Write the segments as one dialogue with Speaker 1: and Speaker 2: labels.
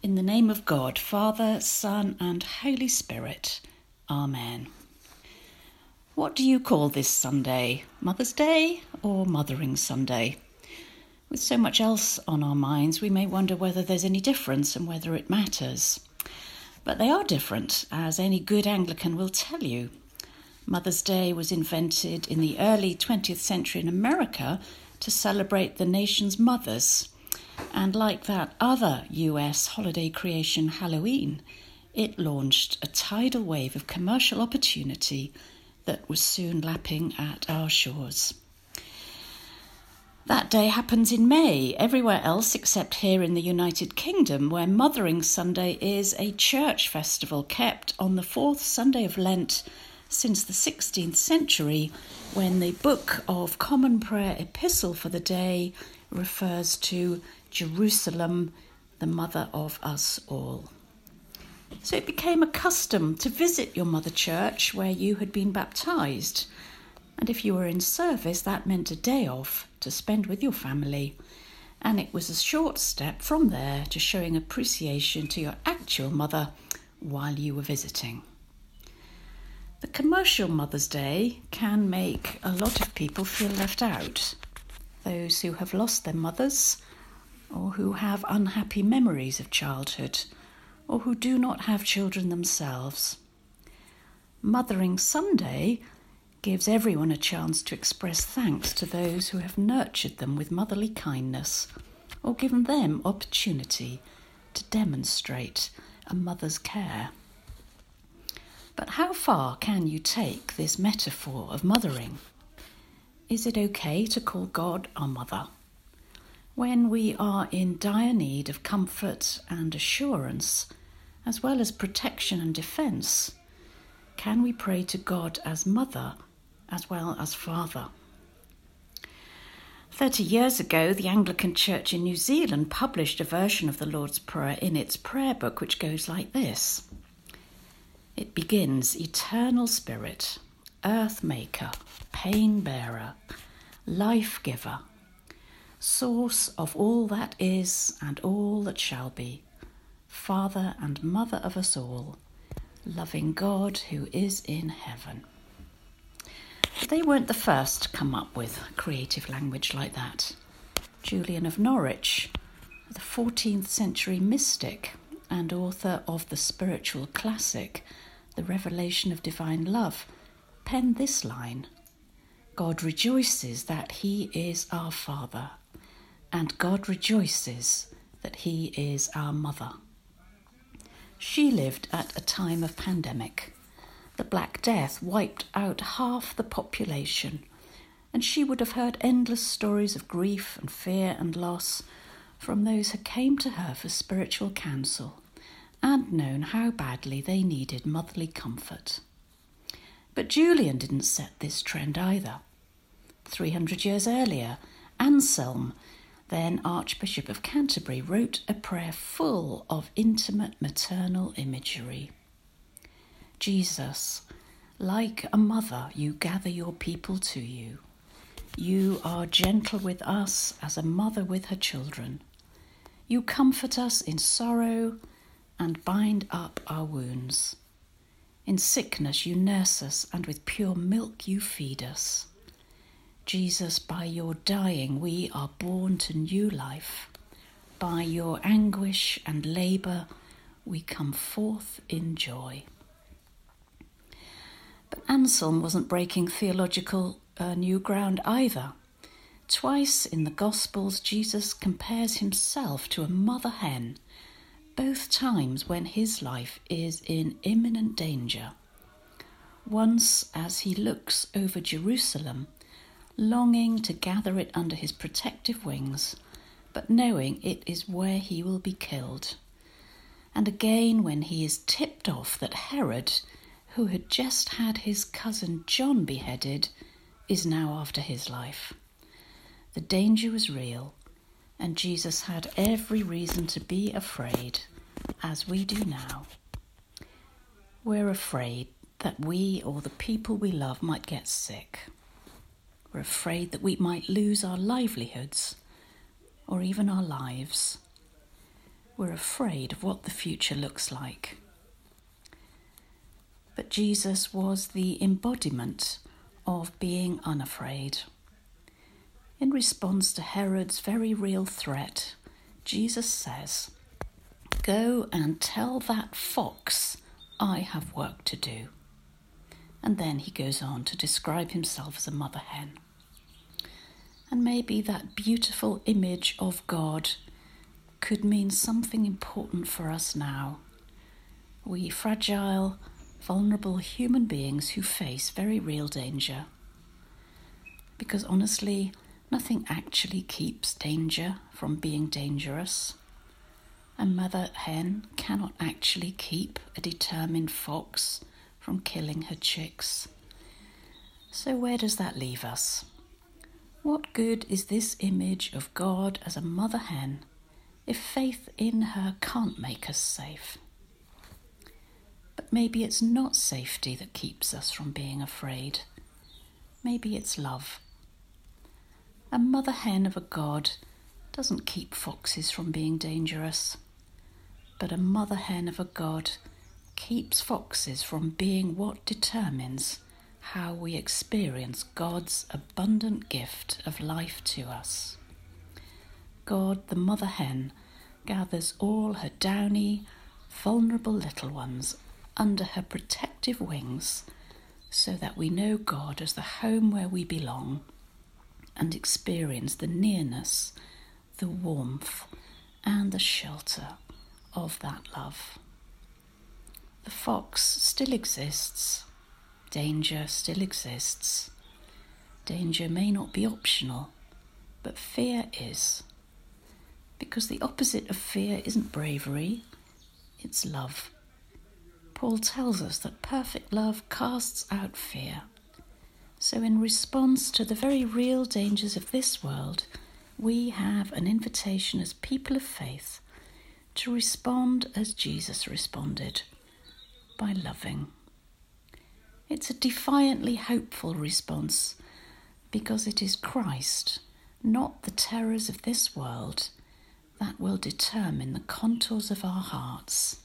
Speaker 1: In the name of God, Father, Son, and Holy Spirit. Amen. What do you call this Sunday? Mother's Day or Mothering Sunday? With so much else on our minds, we may wonder whether there's any difference and whether it matters. But they are different, as any good Anglican will tell you. Mother's Day was invented in the early 20th century in America to celebrate the nation's mothers. And like that other US holiday creation, Halloween, it launched a tidal wave of commercial opportunity that was soon lapping at our shores. That day happens in May, everywhere else except here in the United Kingdom, where Mothering Sunday is a church festival kept on the fourth Sunday of Lent since the 16th century, when the Book of Common Prayer Epistle for the day refers to Jerusalem, the mother of us all. So it became a custom to visit your mother church where you had been baptized. And if you were in service, that meant a day off to spend with your family. And it was a short step from there to showing appreciation to your actual mother while you were visiting. The commercial Mother's Day can make a lot of people feel left out. Those who have lost their mothers, or who have unhappy memories of childhood, or who do not have children themselves. Mothering Sunday gives everyone a chance to express thanks to those who have nurtured them with motherly kindness or given them opportunity to demonstrate a mother's care. But how far can you take this metaphor of mothering? Is it okay to call God our mother? When we are in dire need of comfort and assurance, as well as protection and defence, can we pray to God as mother as well as father? Thirty years ago, the Anglican Church in New Zealand published a version of the Lord's Prayer in its prayer book, which goes like this it begins Eternal Spirit, Earth Maker, Pain Bearer, Life Giver, Source of all that is and all that shall be, Father and Mother of us all, loving God who is in heaven. They weren't the first to come up with creative language like that. Julian of Norwich, the 14th century mystic and author of the spiritual classic, the revelation of divine love, pen this line God rejoices that He is our Father, and God rejoices that He is our Mother. She lived at a time of pandemic. The Black Death wiped out half the population, and she would have heard endless stories of grief and fear and loss from those who came to her for spiritual counsel and known how badly they needed motherly comfort. But Julian didn't set this trend either. 300 years earlier, Anselm, then Archbishop of Canterbury, wrote a prayer full of intimate maternal imagery. Jesus, like a mother, you gather your people to you. You are gentle with us as a mother with her children. You comfort us in sorrow and bind up our wounds. In sickness you nurse us, and with pure milk you feed us. Jesus, by your dying we are born to new life. By your anguish and labour we come forth in joy. But Anselm wasn't breaking theological uh, new ground either. Twice in the Gospels, Jesus compares himself to a mother hen both times when his life is in imminent danger. Once as he looks over Jerusalem, longing to gather it under his protective wings, but knowing it is where he will be killed. And again when he is tipped off that Herod, who had just had his cousin John beheaded, is now after his life. The danger was real, and Jesus had every reason to be afraid, as we do now. We're afraid that we or the people we love might get sick. We're afraid that we might lose our livelihoods or even our lives. we're afraid of what the future looks like. But Jesus was the embodiment of being unafraid. In response to Herod's very real threat, Jesus says, Go and tell that fox I have work to do. And then he goes on to describe himself as a mother hen. And maybe that beautiful image of God could mean something important for us now. We fragile, vulnerable human beings who face very real danger. Because honestly, nothing actually keeps danger from being dangerous. A mother hen cannot actually keep a determined fox from killing her chicks. So, where does that leave us? What good is this image of God as a mother hen if faith in her can't make us safe. But maybe it's not safety that keeps us from being afraid. Maybe it's love. A mother hen of a god doesn't keep foxes from being dangerous, but a mother hen of a god keeps foxes from being what determines how we experience God's abundant gift of life to us. God, the mother hen, gathers all her downy, vulnerable little ones under her protective wings so that we know God as the home where we belong and experience the nearness, the warmth, and the shelter of that love. The fox still exists, danger still exists. Danger may not be optional, but fear is because the opposite of fear isn't bravery, it's love. Paul tells us that perfect love casts out fear. So, in response to the very real dangers of this world, we have an invitation as people of faith to respond as Jesus responded by loving. It's a defiantly hopeful response because it is Christ, not the terrors of this world, that will determine the contours of our hearts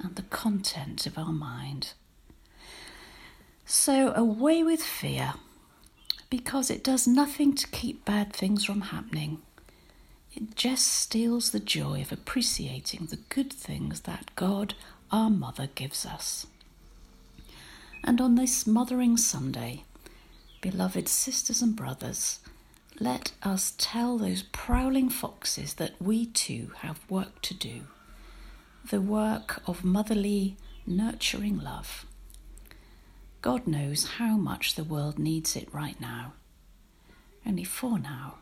Speaker 1: and the content of our mind. So, away with fear, because it does nothing to keep bad things from happening. It just steals the joy of appreciating the good things that God, our Mother, gives us. And on this Mothering Sunday, beloved sisters and brothers, let us tell those prowling foxes that we too have work to do the work of motherly, nurturing love. God knows how much the world needs it right now. Only for now,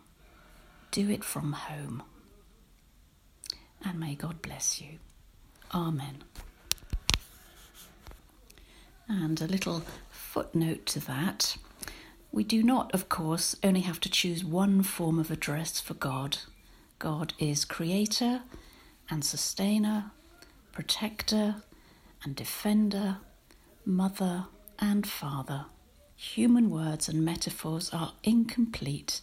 Speaker 1: do it from home. And may God bless you. Amen. And a little footnote to that. We do not, of course, only have to choose one form of address for God. God is creator and sustainer, protector and defender, mother and father. Human words and metaphors are incomplete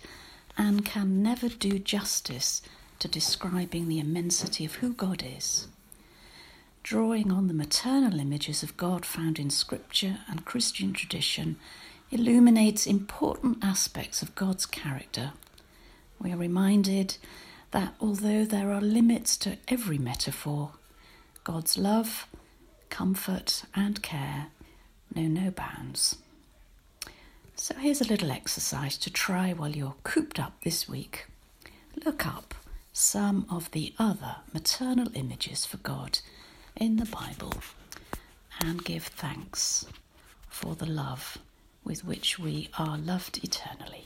Speaker 1: and can never do justice to describing the immensity of who God is. Drawing on the maternal images of God found in Scripture and Christian tradition, illuminates important aspects of God's character. We are reminded that although there are limits to every metaphor, God's love, comfort, and care know no bounds. So here's a little exercise to try while you're cooped up this week. Look up some of the other maternal images for God in the Bible and give thanks for the love with which we are loved eternally.